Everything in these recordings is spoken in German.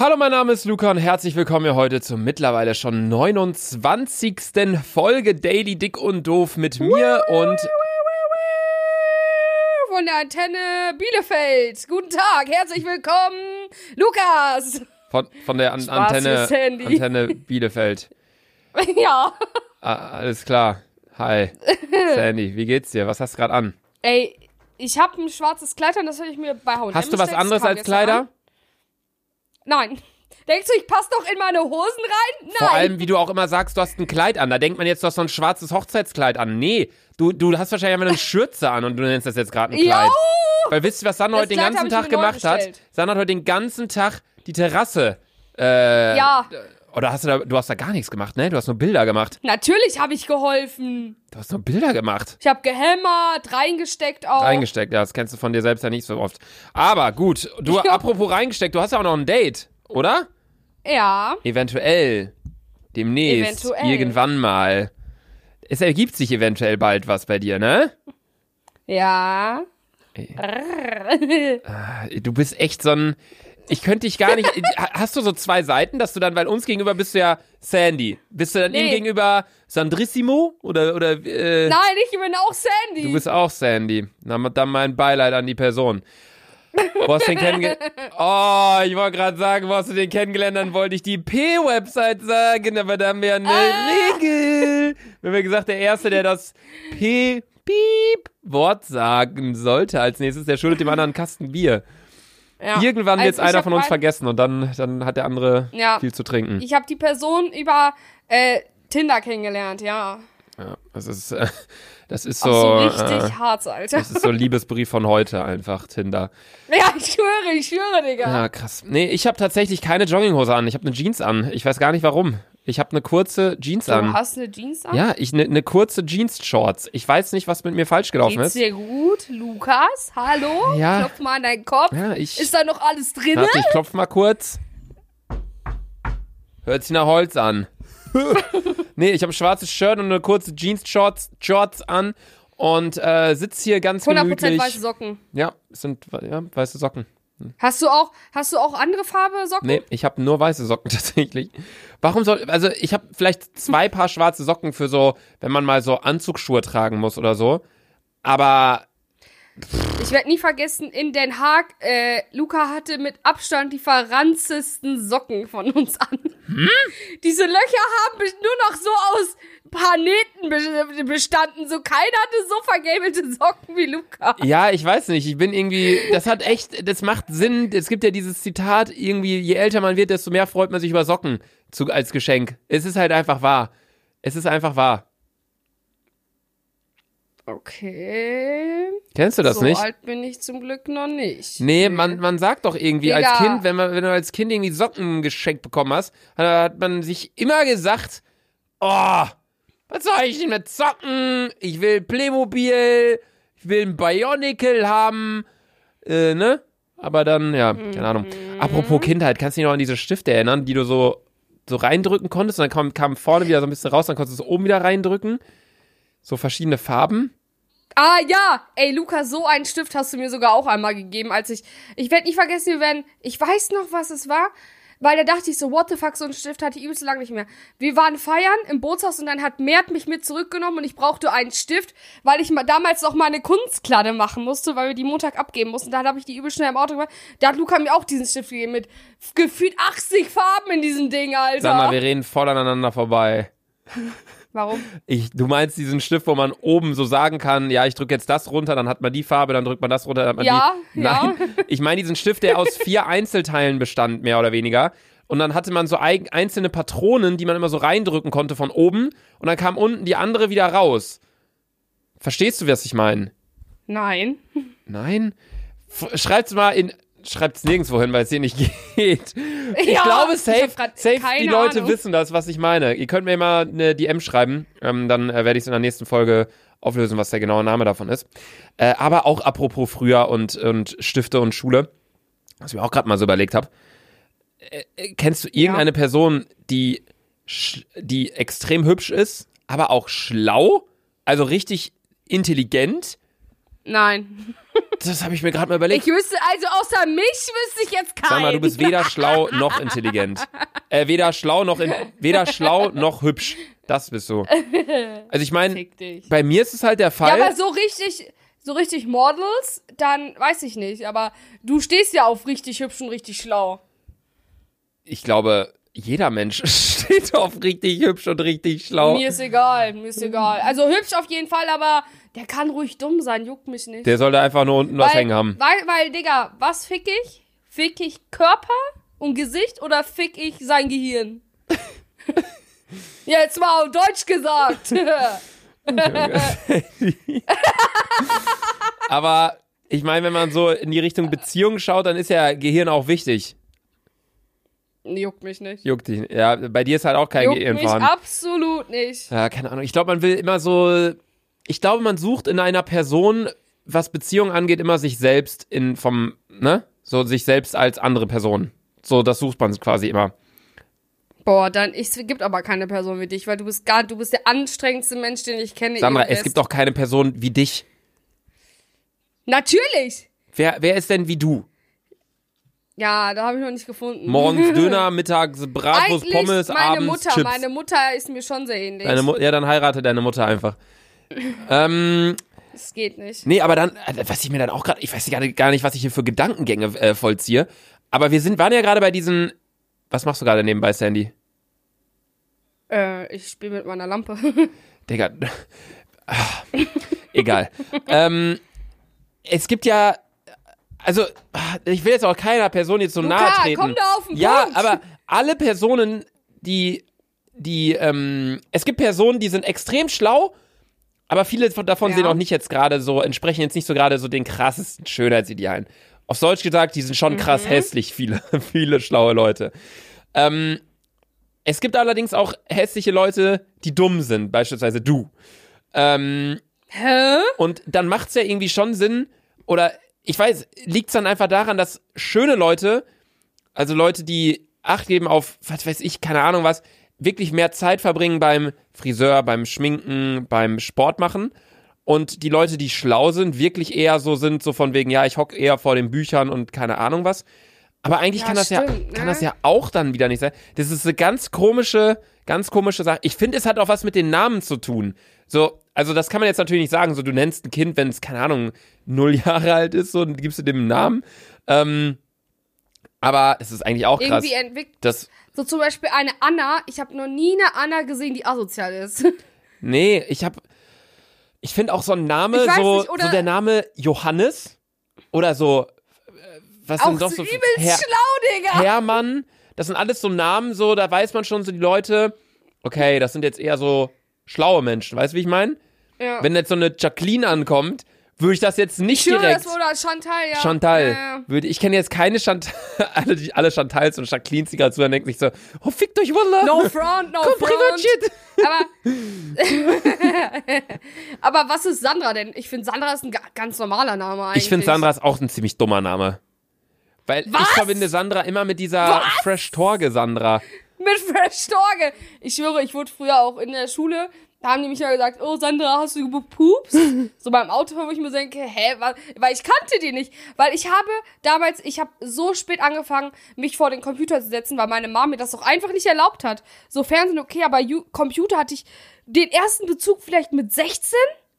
Hallo, mein Name ist Luca und herzlich willkommen hier heute zur mittlerweile schon 29. Folge Daily Dick und Doof mit mir und von der Antenne Bielefeld. Guten Tag, herzlich willkommen, Lukas. von, von der An Spaß Antenne. Antenne Bielefeld. ja. Ah, alles klar. Hi. Sandy, wie geht's dir? Was hast du gerade an? Ey, ich habe ein schwarzes Kleid an, das habe ich mir bei H&M Hast du was anderes als Kleider? an. Nein. Denkst du, ich passe doch in meine Hosen rein? Nein. Vor allem, wie du auch immer sagst, du hast ein Kleid an. Da denkt man jetzt, du hast so ein schwarzes Hochzeitskleid an. Nee, du, du hast wahrscheinlich einfach eine Schürze an und du nennst das jetzt gerade ein Kleid. Jo! Weil wisst ihr, was Sanna Das heute den ganzen Tag gemacht hat? Sanna hat heute den ganzen Tag die Terrasse. Äh, Ja, Oder hast du da, du hast da gar nichts gemacht, ne? Du hast nur Bilder gemacht. natürlich habe ich geholfen. Du hast nur Bilder gemacht. Ich habe gehämmert, reingesteckt auch. Reingesteckt, ja, das kennst du von dir selbst ja nicht so oft. Aber gut, du, apropos reingesteckt, du hast ja auch noch ein Date, oder? Ja. Eventuell. Demnächst. Eventuell. Irgendwann mal. Es ergibt sich eventuell bald was bei dir, ne? Ja. Du bist echt so ein. Ich könnte dich gar nicht. Hast du so zwei Seiten, dass du dann, weil uns gegenüber bist du ja Sandy. Bist du dann ihm Nee. gegenüber Sandrissimo? Oder, oder, äh, Nein, ich bin auch Sandy. Du bist auch Sandy. Dann mein Beileid an die Person. Wo hast du den kennengelernt? Oh, ich wollte gerade sagen, wo hast du den kennengelernt? Dann wollte ich die P-Website sagen, aber da haben wir eine Ah. Regel. Wir haben ja gesagt, der Erste, der das P-Piep-Wort sagen sollte als nächstes, der schuldet dem anderen einen Kasten Bier. Ja. Irgendwann Also wird ich einer von uns vergessen und dann, dann hat der andere Ja. viel zu trinken. Ich habe die Person über äh, Tinder kennengelernt, ja. Ja, das ist, äh, das ist Auch so, so richtig äh, hart, Alter. das ist so Liebesbrief von heute einfach, Tinder. Ja, ich schwöre, ich schwöre, Digga. Ja, krass. Nee, ich habe tatsächlich keine Jogginghose an. Ich habe eine Jeans an. Ich weiß gar nicht warum. Ich habe eine kurze Jeans Du an. hast eine Jeans an? Ja, ich eine ne kurze Jeans-Shorts. Ich weiß nicht, was mit mir falsch gelaufen Geht's ist. dir gut, Lukas? Hallo? Ja. Klopf mal an deinen Kopf. Ja, ich. Ist da noch alles drin? Warte, ich klopf mal kurz. Hört sich nach Holz an. nee, ich habe ein schwarzes Shirt und eine kurze Jeans-Shorts Shorts an und äh, sitz hier ganz 100% gemütlich. weiße Socken. Ja, es sind ja, weiße Socken. Hast du auch, hast du auch andere Farbe Socken? Nee, ich habe nur weiße Socken tatsächlich. Warum soll, also ich habe vielleicht zwei Paar schwarze Socken für so, wenn man mal so Anzugsschuhe tragen muss oder so. Aber Ich werde nie vergessen, in Den Haag, äh, Luca hatte mit Abstand die verranzesten Socken von uns an. Hm? Diese Löcher haben be- nur noch so aus Planeten be bestanden. So keiner hatte so vergabelte Socken wie Luca. ja, ich weiß nicht, ich bin irgendwie, das hat echt, das macht Sinn. Es gibt ja dieses Zitat, irgendwie, je älter man wird, desto mehr freut man sich über Socken zu, als Geschenk. Es ist halt einfach wahr. Es ist einfach wahr. Okay. Kennst du das so nicht? alt bin ich zum Glück noch nicht. Nee, man, man sagt doch irgendwie als Digga. Kind, wenn, man, wenn du als Kind irgendwie Socken geschenkt bekommen hast, hat, hat man sich immer gesagt, oh, was soll ich denn mit Socken? Ich will Playmobil, ich will ein Bionicle haben, äh, ne? Aber dann, ja, keine Ahnung. Mhm. Apropos Kindheit, kannst du dich noch an diese Stifte erinnern, die du so, so reindrücken konntest und dann kam, kam vorne wieder so ein bisschen raus, dann konntest du es oben wieder reindrücken? So verschiedene Farben? Ah ja, ey Luca, so einen Stift hast du mir sogar auch einmal gegeben, als ich. Ich werde nicht vergessen, wir werden. Ich weiß noch, was es war. Weil da dachte ich so, what the fuck, so einen Stift hatte ich übelst lange nicht mehr. Wir waren feiern im Bootshaus und dann hat Mert mich mit zurückgenommen und ich brauchte einen Stift, weil ich mal damals noch mal eine Kunstkladde machen musste, weil wir die Montag abgeben mussten. Dann habe ich die übel schnell im Auto gemacht. Da hat Luca mir auch diesen Stift gegeben mit gefühlt 80 Farben in diesem Ding, Alter. Sag mal, wir reden voll aneinander vorbei. Warum? Ich, du meinst diesen Stift, wo man oben so sagen kann, ja, ich drücke jetzt das runter, dann hat man die Farbe, dann drückt man das runter, dann hat man Ja, die. ja. Nein, ich meine diesen Stift, der aus vier Einzelteilen bestand, mehr oder weniger. Und dann hatte man so einzelne Patronen, die man immer so reindrücken konnte von oben. Und dann kam unten die andere wieder raus. Verstehst du, was ich meine? Nein. Nein? Schreibt's mal in. Schreibt's nirgendwo hin, weil es hier nicht geht. Ich Ja, glaube, safe, safe die Leute Ahnung. wissen das, was ich meine. Ihr könnt mir mal eine DM schreiben, ähm, dann äh, werde ich es in der nächsten Folge auflösen, was der genaue Name davon ist. Äh, aber auch apropos früher und, und Stifte und Schule, was ich mir auch gerade mal so überlegt habe. Äh, äh, kennst du irgendeine Person, die, die extrem hübsch ist, aber auch schlau? Also richtig intelligent? Nein. Das habe ich mir gerade mal überlegt. Ich wüsste, also außer mich wüsste ich jetzt keinen. Sag mal, du bist weder schlau noch intelligent. Äh, weder schlau noch in, weder schlau noch hübsch. Das bist du. Also ich meine, bei mir ist es halt der Ja, Fall. aber so richtig, so richtig Models, dann weiß ich nicht. Aber du stehst ja auf richtig hübsch und richtig schlau. ich glaube, jeder Mensch steht auf richtig hübsch und richtig schlau. Mir ist egal, mir ist egal. Also hübsch auf jeden Fall, aber der kann ruhig dumm sein, juckt mich nicht. Der sollte einfach nur unten was hängen haben. Weil, weil, Digga, was fick ich? Fick ich Körper und Gesicht oder fick ich sein Gehirn? ja, jetzt mal auf Deutsch gesagt. Aber ich meine, wenn man so in die Richtung Beziehung schaut, dann ist ja Gehirn auch wichtig. Juckt mich nicht. Juckt dich. Ja, bei dir ist halt auch kein Juckt Gehirn mich vorhanden. absolut nicht. Ja, keine Ahnung. Ich glaube, man will immer so. Ich glaube, man sucht in einer Person, was Beziehung angeht, immer sich selbst in vom, ne? So sich selbst als andere Person. So, das sucht man quasi immer. Boah, dann, es gibt aber keine Person wie dich, weil du bist gar, du bist der anstrengendste Mensch, den ich kenne. Sandra, es gibt doch keine Person wie dich. Natürlich! Wer, wer ist denn wie du? Ja, da habe ich noch nicht gefunden. Morgens Döner, mittags Bratwurst, Eigentlich Pommes, meine abends Mutter, Chips. meine Mutter ist mir schon sehr ähnlich. Deine Mu ja, dann heirate deine Mutter einfach. ähm, das geht nicht. nee, aber dann, äh, was ich mir dann auch gerade, ich weiß gar nicht, was ich hier für Gedankengänge äh, vollziehe. Aber wir sind, waren ja gerade bei diesen. Was machst du gerade nebenbei, Sandy? Äh, ich spiele mit meiner Lampe. Digga. Ah, Egal. ähm, es gibt ja. Also, ich will jetzt auch keiner Person jetzt so Luca, nahe treten. komm da auf den ja, Punkt. aber alle Personen, die, die, ähm, es gibt Personen, die sind extrem schlau, aber viele von- davon Ja. sehen auch nicht jetzt gerade so, entsprechen jetzt nicht so gerade so den krassesten Schönheitsidealen. Auf Deutsch gesagt, die sind schon krass Mhm. hässlich, viele, viele schlaue Leute. Ähm, es gibt allerdings auch hässliche Leute, die dumm sind, beispielsweise du. Ähm, Hä? und dann macht's ja irgendwie schon Sinn, oder ich weiß, liegt's dann einfach daran, dass schöne Leute, also Leute, die Acht geben auf, was weiß ich, keine Ahnung was, wirklich mehr Zeit verbringen beim Friseur, beim Schminken, beim Sport machen. Und die Leute, die schlau sind, wirklich eher so sind, so von wegen, ja, ich hock eher vor den Büchern und keine Ahnung was. Aber eigentlich Ja, kann das ja, stimmt, kann ne? das ja auch dann wieder nicht sein. Das ist eine ganz komische, ganz komische Sache. Ich finde, es hat auch was mit den Namen zu tun. So, also das kann man jetzt natürlich nicht sagen. So, du nennst ein Kind, wenn es, keine Ahnung, null Jahre alt ist, so, und gibst du dem einen Namen. Ähm, aber es ist eigentlich auch krass. Irgendwie entwickelt. Das, So zum Beispiel eine Anna. Ich habe noch nie eine Anna gesehen, die asozial ist. nee, ich hab, ich finde auch so ein Name, so, nicht, so der Name Johannes oder so, äh, was Auch sind doch so übelst Herr- schlau, Digga. Hermann, das sind alles so Namen, so, da weiß man schon so die Leute, okay, das sind jetzt eher so schlaue Menschen, weißt du, wie ich meine? Ja. Wenn jetzt so eine Jacqueline ankommt, würde ich das jetzt nicht Schön, direkt. das oder Chantal, ja. Chantal. Ja. Würde, ich kenne jetzt keine Chantal, alle, die- alle Chantals und Jacquelines, die gerade zuhören, denken sich so, oh, fickt euch, Wallah. No front, no Komm, front. Privatjet. Aber, aber was ist Sandra denn? Ich finde, Sandra ist ein ga- ganz normaler Name eigentlich. Ich finde Sandra ist auch ein ziemlich dummer Name. Weil ich Was? verbinde Sandra immer mit dieser Fresh Torge Sandra. Mit Fresh Torge. Ich schwöre, ich wurde früher auch in der Schule, da haben die mich ja gesagt, oh Sandra, hast du gepupst? so beim Auto, wo ich mir denke, hä, was? weil ich kannte die nicht. Weil ich habe damals, ich habe so spät angefangen, mich vor den Computer zu setzen, weil meine Mom mir das doch einfach nicht erlaubt hat. So Fernsehen, okay, aber Ju Computer hatte ich den ersten Bezug vielleicht mit 16?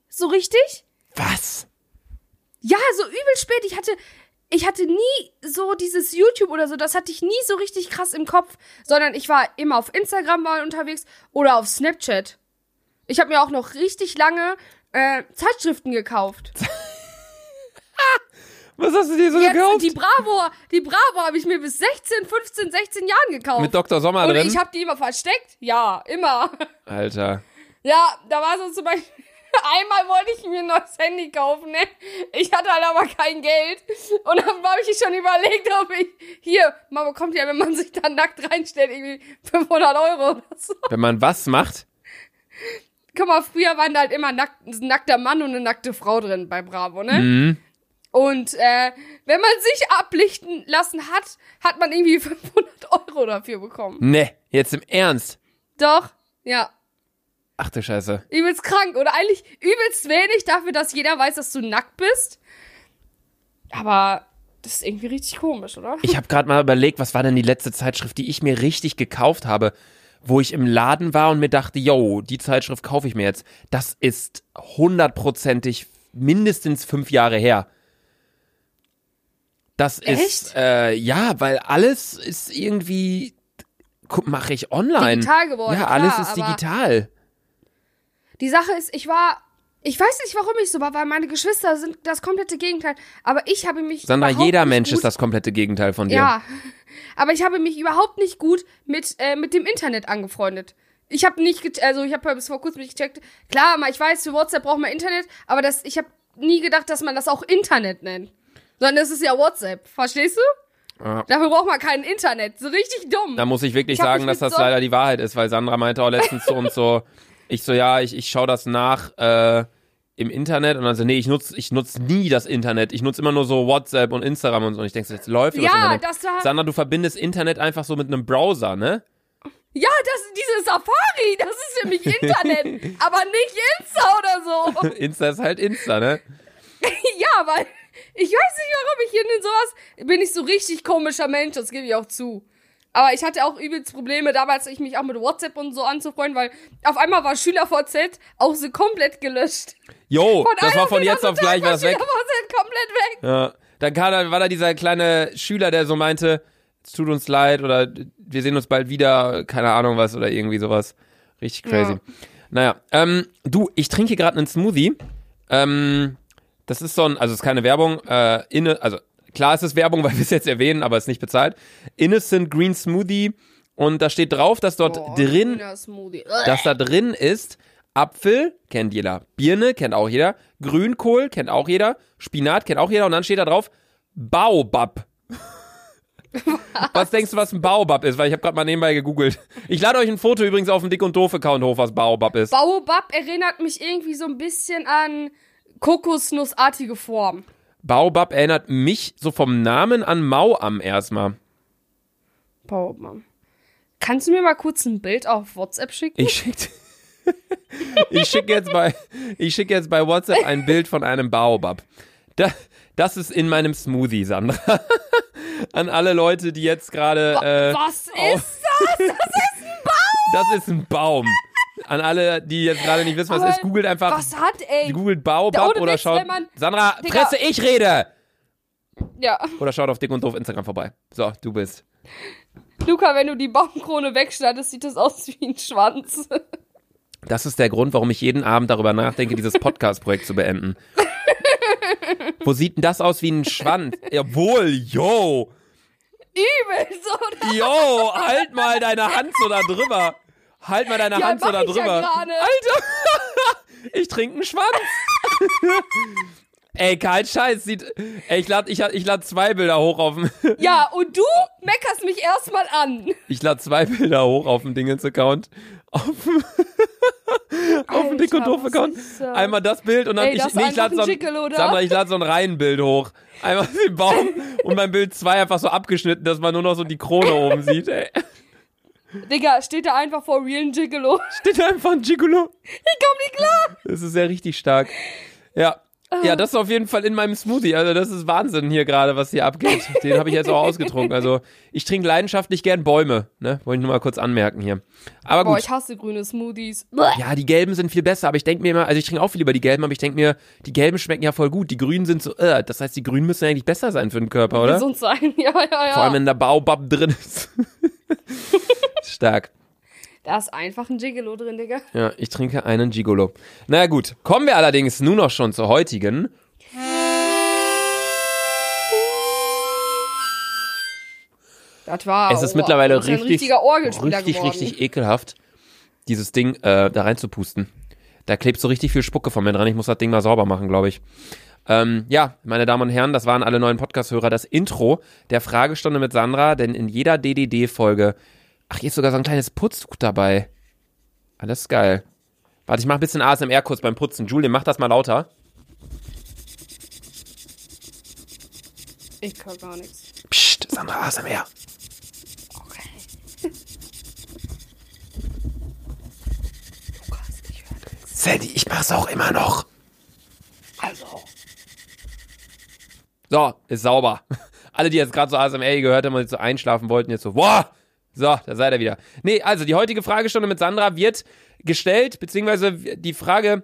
So richtig? Was? Ja, so übel spät. Ich hatte, ich hatte nie so dieses YouTube oder so, das hatte ich nie so richtig krass im Kopf, sondern ich war immer auf Instagram mal unterwegs oder auf Snapchat. Ich habe mir auch noch richtig lange äh, Zeitschriften gekauft. Was hast du dir so Jetzt, gekauft? die Bravo, die Bravo habe ich mir bis 16, 15, 16 Jahren gekauft. Mit Dr. Sommer Und drin? ich habe die immer versteckt. Ja, immer. Alter. Ja, da war so zum Beispiel. Einmal wollte ich mir ein neues Handy kaufen, ne? Ich hatte halt aber kein Geld. Und dann habe ich schon überlegt, ob ich. Hier, man bekommt ja, wenn man sich da nackt reinstellt, irgendwie 500 Euro oder so. Wenn man was macht, Guck mal, früher waren da halt immer nackt, ein nackter Mann und eine nackte Frau drin bei Bravo, ne? mhm. Und äh, wenn man sich ablichten lassen hat, hat man irgendwie 500 Euro dafür bekommen. ne, jetzt im Ernst. Doch, ja. Ach du Scheiße. Übelst krank oder eigentlich übelst wenig dafür, dass jeder weiß, dass du nackt bist. Aber das ist irgendwie richtig komisch, oder? Ich habe gerade mal überlegt, was war denn die letzte Zeitschrift, die ich mir richtig gekauft habe, wo ich im Laden war und mir dachte, yo, die Zeitschrift kaufe ich mir jetzt. Das ist hundertprozentig mindestens fünf Jahre her. Das ist, Echt? äh, ja, weil alles ist irgendwie, mache ich online. Digital geworden, Ja, alles klar, ist digital. Die Sache ist, ich war. Ich weiß nicht, warum ich so war, weil meine Geschwister sind das komplette Gegenteil. Aber ich habe mich. Sandra, jeder Mensch ist das komplette Gegenteil von dir. Ja. Aber ich habe mich überhaupt nicht gut mit, äh, mit dem Internet angefreundet. Ich habe nicht, also ich habe bis vor kurzem nicht gecheckt. Klar, ich weiß, für WhatsApp braucht man Internet, aber das, ich habe nie gedacht, dass man das auch Internet nennt. Sondern es ist ja WhatsApp. Verstehst du? Ja. Dafür braucht man kein Internet. So richtig dumm. Da muss ich wirklich Ich sagen, dass das so- leider die Wahrheit ist, weil Sandra meinte auch letztens zu uns so, ich so, ja, ich, ich schaue das nach äh, im Internet und dann so, nee, ich nutze ich nutz nie das Internet. Ich nutze immer nur so WhatsApp und Instagram und so. Und ich denke, so, jetzt läuft über das ja, das da. Sandra, du verbindest Internet einfach so mit einem Browser, ne? Ja, das, diese Safari, das ist für mich Internet. aber nicht Insta oder so. Insta ist halt Insta, ne? Ja, weil ich weiß nicht, warum ich in sowas bin ich so richtig komischer Mensch, das gebe ich auch zu. Aber ich hatte auch übelst Probleme damals, ich mich auch mit WhatsApp und so anzufreunden, weil auf einmal war SchülerVZ auch so komplett gelöscht. Jo, das war von jetzt auf gleich war das weg. SchülerVZ komplett weg. Ja. Dann kam, war da dieser kleine Schüler, der so meinte, es tut uns leid oder wir sehen uns bald wieder, keine Ahnung was oder irgendwie sowas. Richtig crazy. Ja. Naja, ähm, du, ich trinke gerade einen Smoothie. Ähm, das ist so ein, also es ist keine Werbung, äh, inne, also klar ist es Werbung, weil wir es jetzt erwähnen, aber es ist nicht bezahlt. Innocent Green Smoothie und da steht drauf, dass dort Boah, drin dass da drin ist Apfel, kennt jeder. Birne, kennt auch jeder. Grünkohl, kennt auch jeder. Spinat, kennt auch jeder. Und dann steht da drauf Baobab. was denkst du, was ein Baobab ist? Weil ich habe gerade mal nebenbei gegoogelt. Ich lade euch ein Foto übrigens auf dem Dick und Doof-Account hoch, was Baobab ist. Baobab erinnert mich irgendwie so ein bisschen an Kokosnussartige Form. Baobab erinnert mich so vom Namen an Mauam erstmal. Baobab. Kannst du mir mal kurz ein Bild auf WhatsApp schicken? Ich schicke ich schick jetzt, bei, ich schick jetzt bei WhatsApp ein Bild von einem Baobab. Da, das ist in meinem Smoothie, Sandra. An alle Leute, die jetzt gerade. Äh, Was ist das? Das ist ein Baum. An alle, die jetzt gerade nicht wissen, was Aber ist, googelt einfach. Was hat, ey? Googelt Baobab Ohne oder Witz, schaut. Sandra, Digga. Fresse, ich rede! Ja. Oder schaut auf Dick und Doof Instagram vorbei. So, du bist. Luca, wenn du die Baumkrone wegschneidest, sieht das aus wie ein Schwanz. Das ist der Grund, warum ich jeden Abend darüber nachdenke, dieses Podcast-Projekt zu beenden. Wo sieht denn das aus wie ein Schwanz? Jawohl, yo! Übel, so. Yo, halt mal deine Hand so da drüber. Halt mal deine Ja, Hand so da ja drüber. gerade. Alter! Ich trinke einen Schwanz. Ey, kein Scheiß. Sieht, ey, ich lade ich, ich lad zwei Bilder hoch auf dem. Ja, und du meckerst mich erstmal an. Ich lade zwei Bilder hoch auf dem Dingens-Account. Auf, dem- auf dem Dick und Doof-Account. Einmal das Bild und dann Ey, ich, nee, ich lade so ein Jiggle? Sandra, ich lade so ein Reihenbild hoch. Einmal den Baum und beim Bild zwei einfach so abgeschnitten, dass man nur noch so die Krone oben sieht. Ey. Digga, steht da einfach vor Real Gigolo. Steht da einfach ein Gigolo. Ich komm nicht klar. Das ist ja richtig stark. Ja. Ja, das ist auf jeden Fall in meinem Smoothie. Also das ist Wahnsinn hier gerade, was hier abgeht. Den habe ich jetzt auch ausgetrunken. Also ich trinke leidenschaftlich gern Bäume. Ne? Wollte ich nur mal kurz anmerken hier. Aber Boah, gut. ich hasse grüne Smoothies. Ja, die gelben sind viel besser, aber ich denke mir immer, also ich trinke auch viel lieber die gelben, aber ich denke mir, die gelben schmecken ja voll gut. Die grünen sind so, äh, das heißt, die grünen müssen eigentlich besser sein für den Körper, oder? Gesund sein. Ja, ja, ja. Vor allem, wenn da Baobab drin ist. Stark. da ist einfach ein Gigolo drin, Digga. Ja, ich trinke einen Gigolo. Na gut, kommen wir allerdings nun noch schon zur heutigen. Das war. Es ist oh, mittlerweile ist richtig, richtiger Orgelspieler richtig, geworden. richtig ekelhaft, dieses Ding äh, da reinzupusten. Da klebt so richtig viel Spucke von mir dran. Ich muss das Ding mal sauber machen, glaube ich. Ähm, ja, meine Damen und Herren, das waren alle neuen Podcast-Hörer. Das Intro der Fragestunde mit Sandra, denn in jeder DDD-Folge, ach, hier ist sogar so ein kleines Putztuch dabei. Alles geil. Warte, ich mach ein bisschen ASMR kurz beim Putzen. Julian, mach das mal lauter. Ich kann gar nichts. Psst, Sandra, ASMR. Okay. Lukas, ich höre das. Sandy, ich mach's auch immer noch. Also. So, ist sauber. Alle, die jetzt gerade so ASMR gehört haben und jetzt so einschlafen wollten, jetzt so, boah, so, da seid ihr wieder. Nee, also die heutige Fragestunde mit Sandra wird gestellt, beziehungsweise die Frage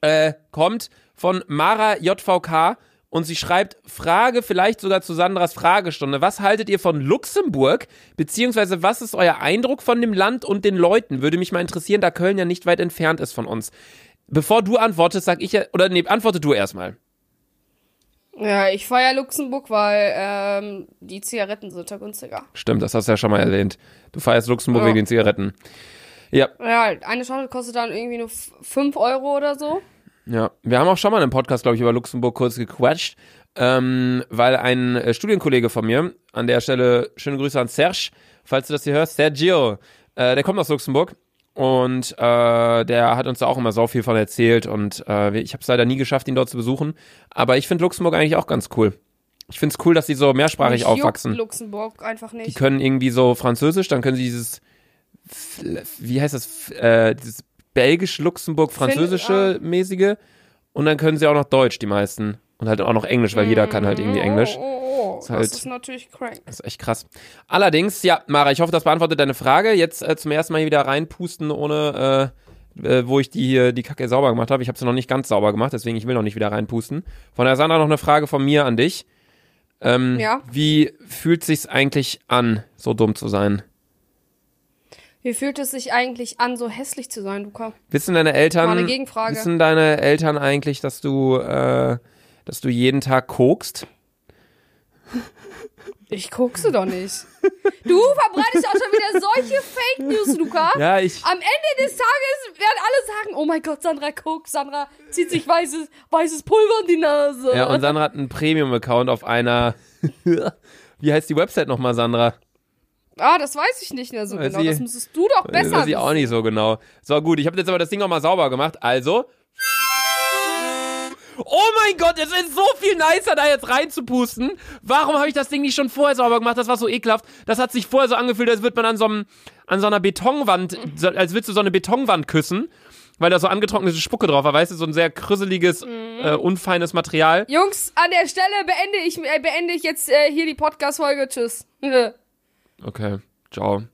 äh, kommt von Mara JVK und sie schreibt, Frage vielleicht sogar zu Sandras Fragestunde. Was haltet ihr von Luxemburg? Beziehungsweise was ist euer Eindruck von dem Land und den Leuten? Würde mich mal interessieren, da Köln ja nicht weit entfernt ist von uns. Bevor du antwortest, sag ich ja, oder nee, antworte du erstmal. Ja, ich feiere Luxemburg, weil ähm, die Zigaretten sind da günstiger. Stimmt, das hast du ja schon mal erwähnt. Du feierst Luxemburg Ja. wegen den Zigaretten. Ja, Ja, eine Schachtel kostet dann irgendwie nur 5 Euro oder so. ja. Wir haben auch schon mal im Podcast, glaube ich, über Luxemburg kurz gequatscht, ähm, weil ein äh, Studienkollege von mir, an der Stelle schöne Grüße an Serge, falls du das hier hörst, Sergio, äh, der kommt aus Luxemburg und äh, der hat uns da auch immer so viel von erzählt und äh, ich habe es leider nie geschafft, ihn dort zu besuchen, aber ich finde Luxemburg eigentlich auch ganz cool. Ich finde es cool, dass sie so mehrsprachig Mich juckt aufwachsen. Luxemburg einfach Die nicht. können irgendwie so Französisch, dann können sie dieses, wie heißt das, äh, dieses belgisch-Luxemburg-französische mäßige und dann können sie auch noch Deutsch, die meisten. Und halt auch noch Englisch, weil jeder kann halt irgendwie Englisch. Oh, oh, oh. Ist Das halt- ist natürlich crank. Das ist echt krass. Allerdings, ja, Mara, ich hoffe, das beantwortet deine Frage. Jetzt äh, zum ersten Mal hier wieder reinpusten, ohne, äh, äh, wo ich die hier, die Kacke sauber gemacht habe. Ich habe sie noch nicht ganz sauber gemacht, deswegen ich will noch nicht wieder reinpusten. Von der Sandra noch eine Frage von mir an dich. Ähm, Ja. Wie fühlt sich's eigentlich an, so dumm zu sein? Wie fühlt es sich eigentlich an, so hässlich zu sein, Luca? Wissen deine Eltern, Mal eine Gegenfrage. wissen deine Eltern eigentlich, dass du, äh, dass du jeden Tag kokst? Ich guckse doch nicht. Du verbreitest auch schon wieder solche Fake News, Luca. Ja, ich, Am Ende des Tages werden alle sagen, oh mein Gott, Sandra guckt, Sandra zieht sich weißes, weißes Pulver in die Nase. ja, und Sandra hat einen Premium-Account auf einer, wie heißt die Website nochmal, Sandra? ah, das weiß ich nicht mehr so Weil genau. sie- das müsstest du doch besser Weiß ich auch nicht so genau. So, gut, ich habe jetzt aber das Ding nochmal sauber gemacht. Also. Oh mein Gott, es ist so viel nicer, da jetzt reinzupusten. Warum habe ich das Ding nicht schon vorher sauber gemacht? Das war so ekelhaft. Das hat sich vorher so angefühlt, als würde man an so, einem, an so einer Betonwand, als würdest du so eine Betonwand küssen, weil da so angetrocknete Spucke drauf war. Weißt du, so ein sehr krüsseliges, äh, unfeines Material. Jungs, an der Stelle beende ich, äh, beende ich jetzt äh, hier die Podcast-Folge. Tschüss. Okay, ciao.